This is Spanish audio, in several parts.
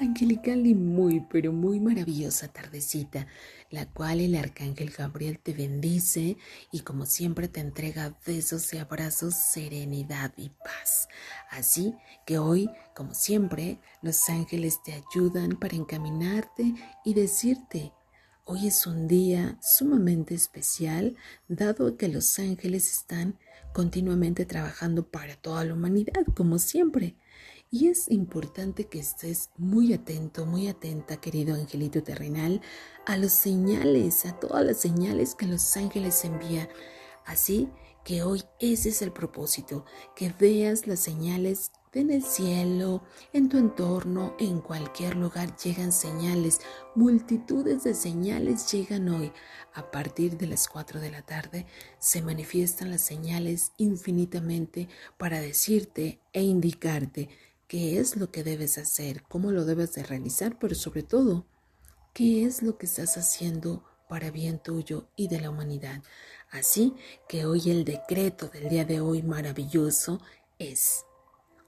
Angelical y muy, pero muy maravillosa tardecita, la cual el arcángel Gabriel te bendice y como siempre te entrega besos y abrazos, serenidad y paz. Así que hoy, como siempre, los ángeles te ayudan para encaminarte y decirte Hoy es un día sumamente especial, dado que los ángeles están continuamente trabajando para toda la humanidad, como siempre. Y es importante que estés muy atento, muy atenta, querido angelito terrenal, a las señales, a todas las señales que los ángeles envían. Así que hoy ese es el propósito, que veas las señales en el cielo, en tu entorno, en cualquier lugar llegan señales, multitudes de señales llegan hoy. A partir de las 4 de la tarde se manifiestan las señales infinitamente para decirte e indicarte qué es lo que debes hacer, cómo lo debes de realizar, pero sobre todo, qué es lo que estás haciendo para bien tuyo y de la humanidad. Así que hoy el decreto del día de hoy maravilloso es,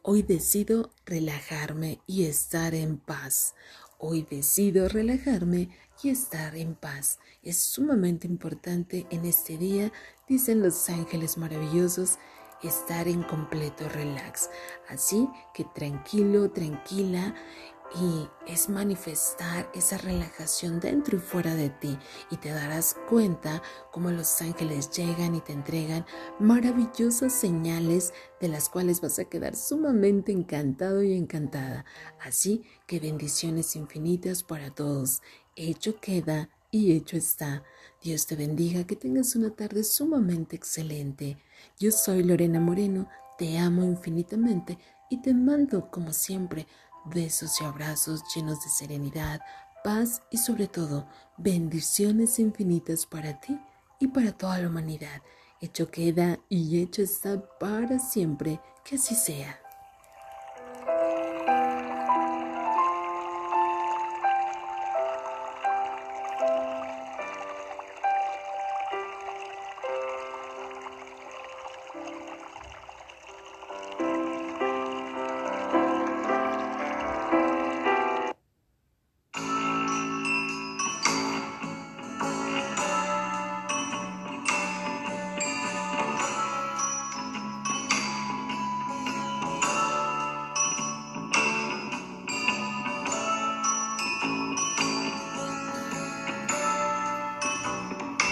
hoy decido relajarme y estar en paz. Hoy decido relajarme y estar en paz. Es sumamente importante en este día, dicen los ángeles maravillosos, estar en completo relax. Así que tranquilo, tranquila y es manifestar esa relajación dentro y fuera de ti y te darás cuenta cómo los ángeles llegan y te entregan maravillosas señales de las cuales vas a quedar sumamente encantado y encantada. Así que bendiciones infinitas para todos. Hecho queda y hecho está. Dios te bendiga, que tengas una tarde sumamente excelente. Yo soy Lorena Moreno, te amo infinitamente y te mando como siempre besos y abrazos llenos de serenidad, paz y sobre todo bendiciones infinitas para ti y para toda la humanidad. Hecho queda y hecho está para siempre. Que así sea.